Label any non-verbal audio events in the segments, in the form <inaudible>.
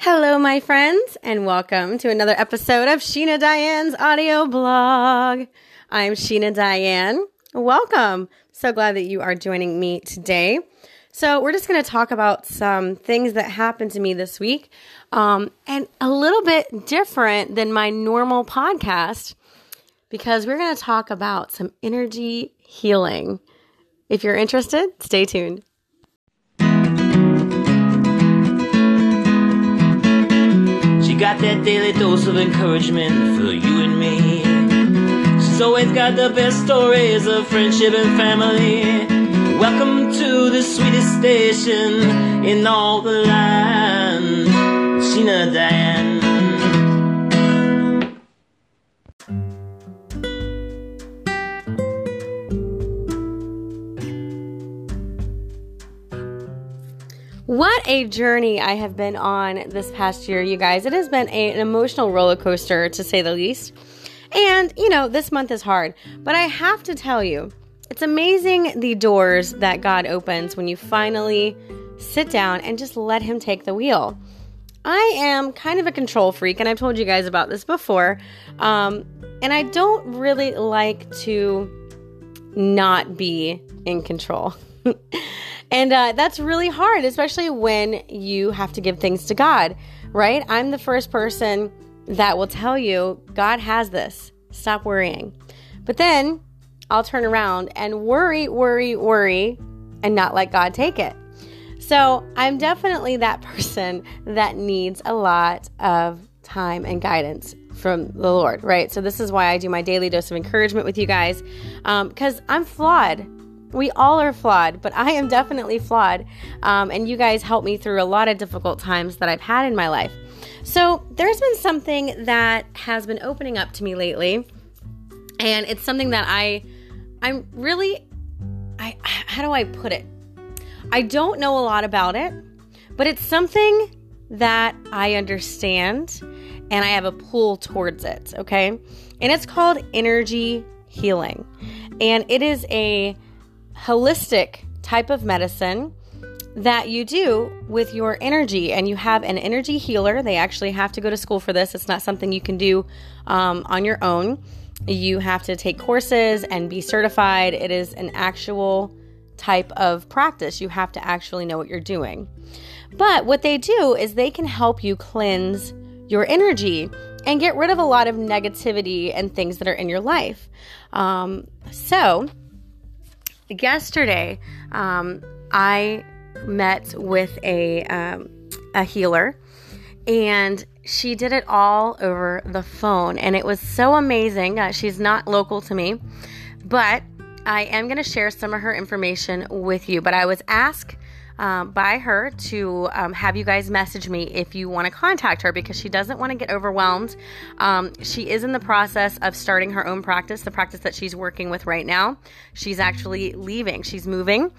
Hello, my friends, and welcome to another episode of Sheena Diane's audio blog. I'm Sheena Diane. Welcome. So glad that you are joining me today. So, we're just going to talk about some things that happened to me this week, um, and a little bit different than my normal podcast because we're going to talk about some energy healing. If you're interested, stay tuned. Got that daily dose of encouragement for you and me. She's always got the best stories of friendship and family. Welcome to the sweetest station in all the land, Sheena Diane. What a journey I have been on this past year, you guys. It has been a, an emotional roller coaster, to say the least. And, you know, this month is hard. But I have to tell you, it's amazing the doors that God opens when you finally sit down and just let Him take the wheel. I am kind of a control freak, and I've told you guys about this before. Um, and I don't really like to not be in control. <laughs> And uh, that's really hard, especially when you have to give things to God, right? I'm the first person that will tell you, God has this. Stop worrying. But then I'll turn around and worry, worry, worry, and not let God take it. So I'm definitely that <laughs> person that needs a lot of time and guidance from the Lord, right? So this is why I do my daily dose of encouragement with you guys, because um, I'm flawed. We all are flawed, but I am definitely flawed. Um, and you guys helped me through a lot of difficult times that I've had in my life. So there's been something that has been opening up to me lately. And it's something that I, I'm really, I, how do I put it? I don't know a lot about it, but it's something that I understand and I have a pull towards it. Okay. And it's called energy healing. And it is a, holistic type of medicine that you do with your energy. And you have an energy healer. They actually have to go to school for this. It's not something you can do um, on your own. You have to take courses and be certified. It is an actual type of practice. You have to actually know what you're doing. But what they do is they can help you cleanse your energy and get rid of a lot of negativity and things that are in your life. Um, so yesterday, um, I met with a um, a healer, and she did it all over the phone, and it was so amazing. Uh, she's not local to me, but I am going to share some of her information with you. But I was asked um, by her to um, have you guys message me if you want to contact her because she doesn't want to get overwhelmed. Um, she is in the process of starting her own practice, the practice that she's working with right now. She's actually leaving, she's moving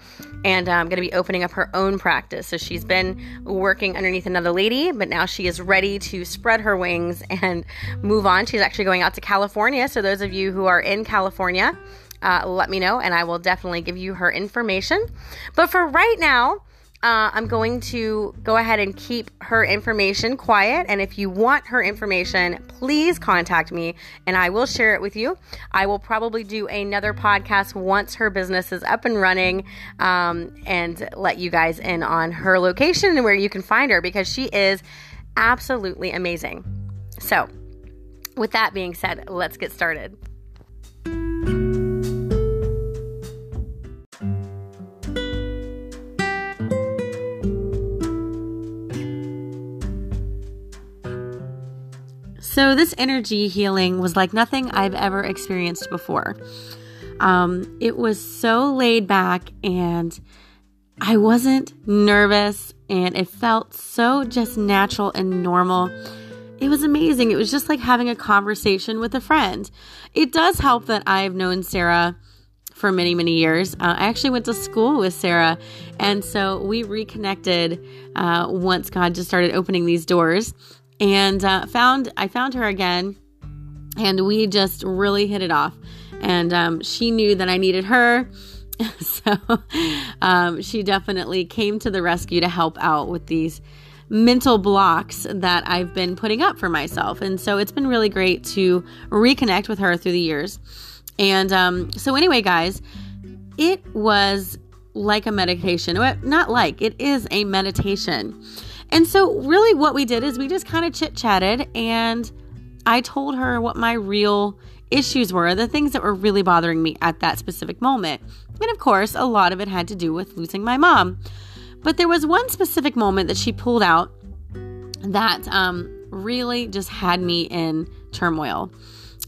and um, going to be opening up her own practice. So she's been working underneath another lady, but now she is ready to spread her wings and move on. She's actually going out to California. So, those of you who are in California, uh, let me know and I will definitely give you her information. But for right now, uh, I'm going to go ahead and keep her information quiet. And if you want her information, please contact me and I will share it with you. I will probably do another podcast once her business is up and running um, and let you guys in on her location and where you can find her because she is absolutely amazing. So, with that being said, let's get started. So, this energy healing was like nothing I've ever experienced before. Um, it was so laid back and I wasn't nervous and it felt so just natural and normal. It was amazing. It was just like having a conversation with a friend. It does help that I've known Sarah for many, many years. Uh, I actually went to school with Sarah, and so we reconnected uh, once God just started opening these doors and uh, found I found her again, and we just really hit it off. And um, she knew that I needed her, <laughs> so um, she definitely came to the rescue to help out with these mental blocks that I've been putting up for myself. And so it's been really great to reconnect with her through the years. And um, so, anyway, guys, it was like a meditation. Not like, it is a meditation. And so, really, what we did is we just kind of chit chatted, and I told her what my real issues were, the things that were really bothering me at that specific moment. And of course, a lot of it had to do with losing my mom. But there was one specific moment that she pulled out that um, really just had me in turmoil.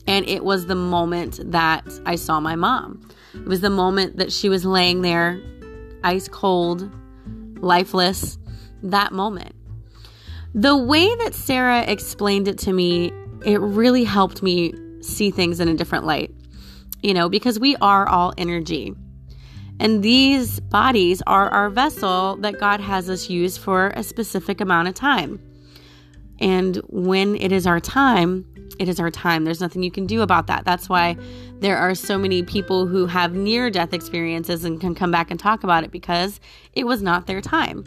And it was the moment that I saw my mom. It was the moment that she was laying there, ice cold, lifeless, that moment. The way that Sarah explained it to me, it really helped me see things in a different light. You know, because we are all energy. And these bodies are our vessel that God has us use for a specific amount of time. And when it is our time, it is our time. There's nothing you can do about that. That's why there are so many people who have near death experiences and can come back and talk about it because it was not their time.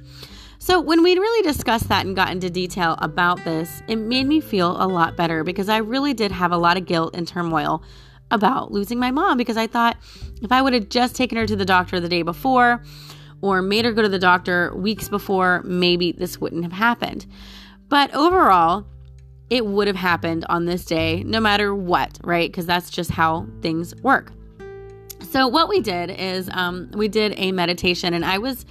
So, when we really discussed that and got into detail about this, it made me feel a lot better because I really did have a lot of guilt and turmoil about losing my mom because I thought if I would have just taken her to the doctor the day before or made her go to the doctor weeks before, maybe this wouldn't have happened. But overall, it would have happened on this day no matter what, right? Because that's just how things work. So, what we did is um, we did a meditation, and I was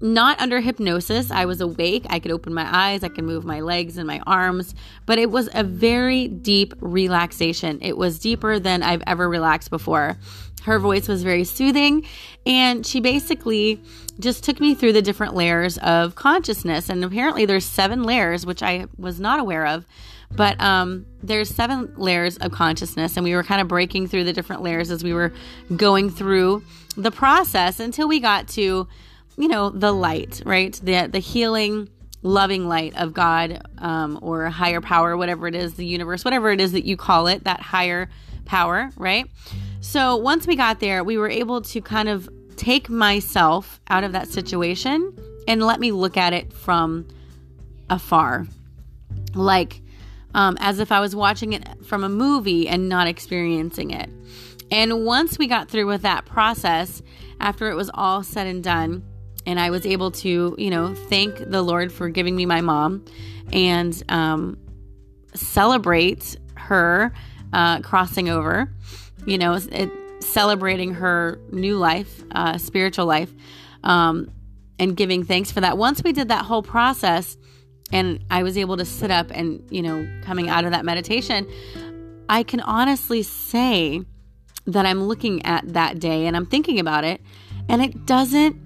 not under hypnosis. I was awake. I could open my eyes. I could move my legs and my arms. But it was a very deep relaxation. It was deeper than I've ever relaxed before. Her voice was very soothing. And she basically just took me through the different layers of consciousness. And apparently, there's seven layers, which I was not aware of. But um, there's seven layers of consciousness, and we were kind of breaking through the different layers as we were going through the process until we got to you know, the light, right? The the healing, loving light of God um, or higher power, whatever it is, the universe, whatever it is that you call it, that higher power, right? So once we got there, we were able to kind of take myself out of that situation and let me look at it from afar, like um, as if I was watching it from a movie and not experiencing it. And once we got through with that process, after it was all said and done, and I was able to, you know, thank the Lord for giving me my mom and um, celebrate her uh, crossing over, you know, it, celebrating her new life, uh, spiritual life, um, and giving thanks for that. Once we did that whole process, and I was able to sit up and, you know, coming out of that meditation, I can honestly say that I'm looking at that day and I'm thinking about it, and it doesn't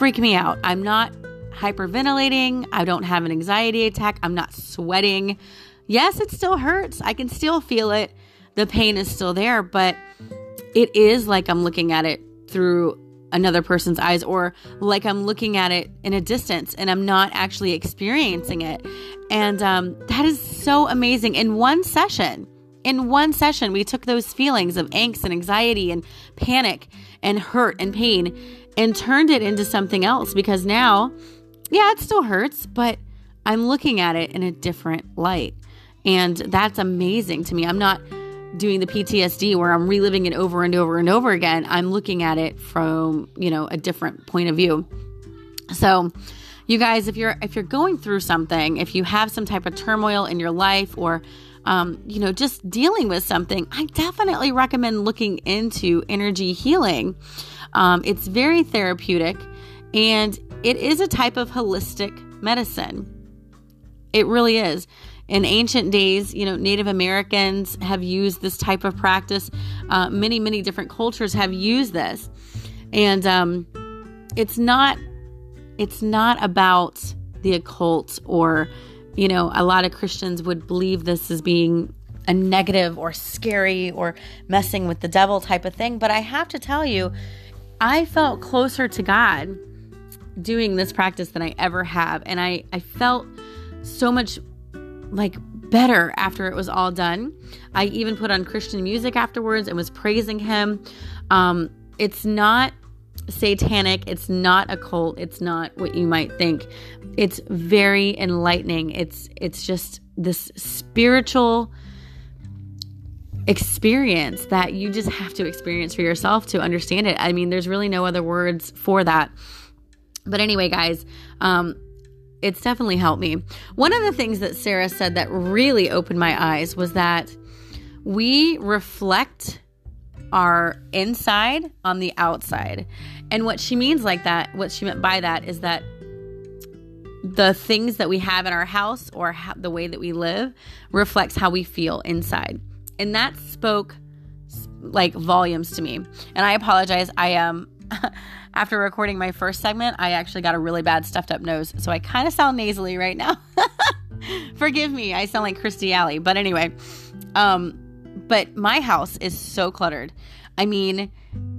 freak me out. I'm not hyperventilating. I don't have an anxiety attack. I'm not sweating. Yes, it still hurts. I can still feel it. The pain is still there, but it is like I'm looking at it through another person's eyes or like I'm looking at it in a distance and I'm not actually experiencing it. And um, that is so amazing. In one session, in one session, we took those feelings of angst and anxiety and panic and hurt and pain and turned it into something else because now, yeah, it still hurts, but I'm looking at it in a different light. And that's amazing to me. I'm not doing the PTSD where I'm reliving it over and over and over again. I'm looking at it from, you know, a different point of view. So, you guys, if you're if you're going through something, if you have some type of turmoil in your life or um, you know, just dealing with something, I definitely recommend looking into energy healing. Um, it's very therapeutic and it is a type of holistic medicine. It really is. In ancient days, you know, Native Americans have used this type of practice. Uh, many, many different cultures have used this, and um, it's not. It's not about the occult or, you know, a lot of Christians would believe this as being a negative or scary or messing with the devil type of thing. But I have to tell you, I felt closer to God doing this practice than I ever have. And I, I felt so much like better after it was all done. I even put on Christian music afterwards and was praising Him. Um, it's not satanic. It's not a cult. It's not what you might think. It's very enlightening. It's it's just this spiritual experience that you just have to experience for yourself to understand it. I mean, there's really no other words for that. But anyway, guys, um, it's definitely helped me. One of the things that Sarah said that really opened my eyes was that we reflect our inside on the outside. And what she means like that, what she meant by that is that the things that we have in our house or the way that we live reflects how we feel inside. And that spoke like volumes to me. And I apologize. I um <laughs> after recording my first segment, I actually got a really bad stuffed up nose. So I kind of sound nasally right now. <laughs> Forgive me. I sound like Kirstie Alley. But anyway, um but my house is so cluttered. I mean,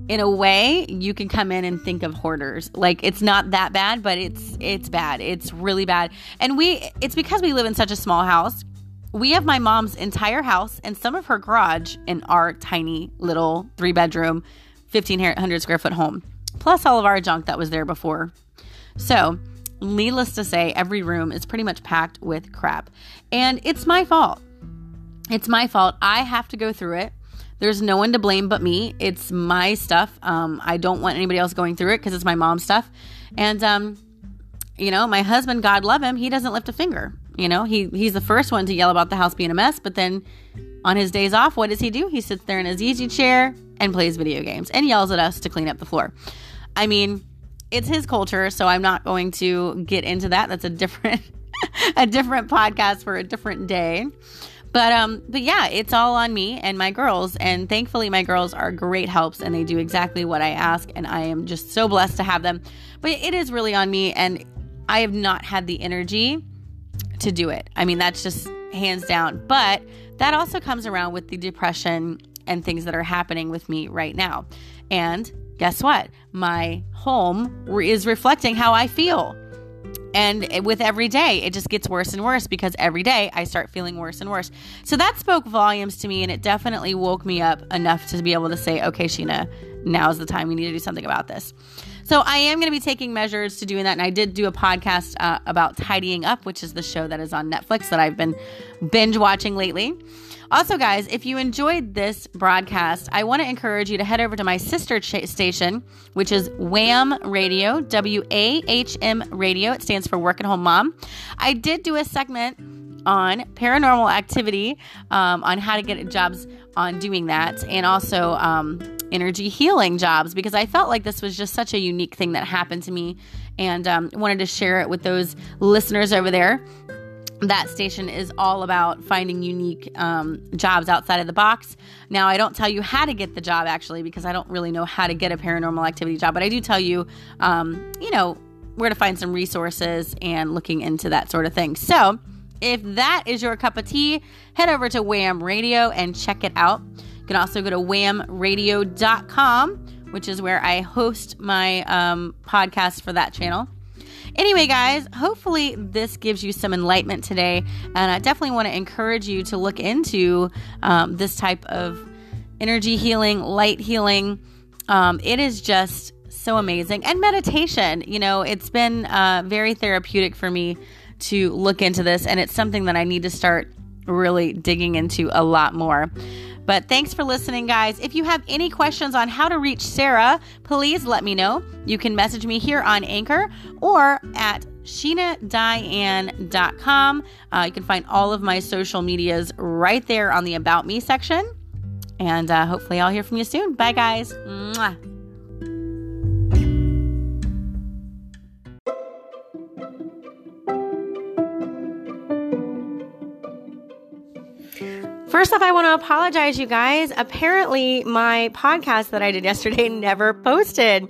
in a way, you can come in and think of hoarders. Like it's not that bad, but it's it's bad. It's really bad. And we it's because we live in such a small house. We have my mom's entire house and some of her garage in our tiny little three bedroom, 1500 square foot home, plus all of our junk that was there before. So, needless to say, every room is pretty much packed with crap. And it's my fault. It's my fault. I have to go through it. There's no one to blame but me. It's my stuff. Um, I don't want anybody else going through it because it's my mom's stuff. And, um, you know, my husband, God love him, he doesn't lift a finger. You know, he he's the first one to yell about the house being a mess, but then on his days off, what does he do? He sits there in his easy chair and plays video games and yells at us to clean up the floor. I mean, it's his culture, so I'm not going to get into that. That's a different <laughs> a different podcast for a different day. But um, but yeah, it's all on me and my girls, and thankfully my girls are great helps and they do exactly what I ask, and I am just so blessed to have them. But it is really on me, and I have not had the energy to do it. I mean, that's just hands down. But that also comes around with the depression and things that are happening with me right now. And guess what? My home is reflecting how I feel. And with every day, it just gets worse and worse because every day I start feeling worse and worse. So that spoke volumes to me and it definitely woke me up enough to be able to say, okay, Sheena, now's the time we need to do something about this. So I am going to be taking measures to doing that. And I did do a podcast uh, about tidying up, which is the show that is on Netflix that I've been binge watching lately. Also, guys, if you enjoyed this broadcast, I want to encourage you to head over to my sister station, which is WAHM Radio, W A H M Radio. It stands for Work at Home Mom. I did do a segment on paranormal activity, um, on how to get jobs on doing that, and also um, energy healing jobs because I felt like this was just such a unique thing that happened to me and um, wanted to share it with those listeners over there that station is all about finding unique um, jobs outside of the box. Now, I don't tell you how to get the job actually because I don't really know how to get a paranormal activity job, but I do tell you, um, you know, where to find some resources and looking into that sort of thing. So, if that is your cup of tea, head over to Wham Radio and check it out. Can also go to whamradio.com, which is where I host my um, podcast for that channel. Anyway, guys, hopefully this gives you some enlightenment today. And I definitely want to encourage you to look into um, this type of energy healing, light healing. Um, it is just so amazing. And meditation, you know, it's been uh, very therapeutic for me to look into this. And it's something that I need to start really digging into a lot more. But thanks for listening, guys. If you have any questions on how to reach Sarah, please let me know. You can message me here on Anchor or at SheenaDiane.com. Uh, you can find all of my social medias right there on the About Me section. And uh, hopefully, I'll hear from you soon. Bye, guys. Mwah. First off, I want to apologize, you guys. Apparently, my podcast that I did yesterday <laughs> never posted.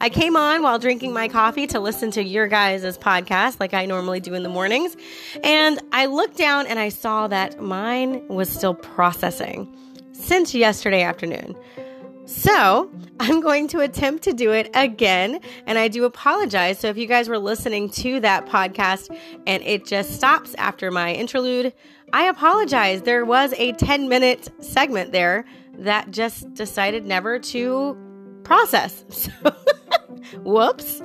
I came on while drinking my coffee to listen to your guys' podcast, like I normally do in the mornings. And I looked down and I saw that mine was still processing since yesterday afternoon. So I'm going to attempt to do it again. And I do apologize. So if you guys were listening to that podcast and it just stops after my interlude, I apologize. There was a 10 minute segment there that just decided never to process. <laughs> So Whoops.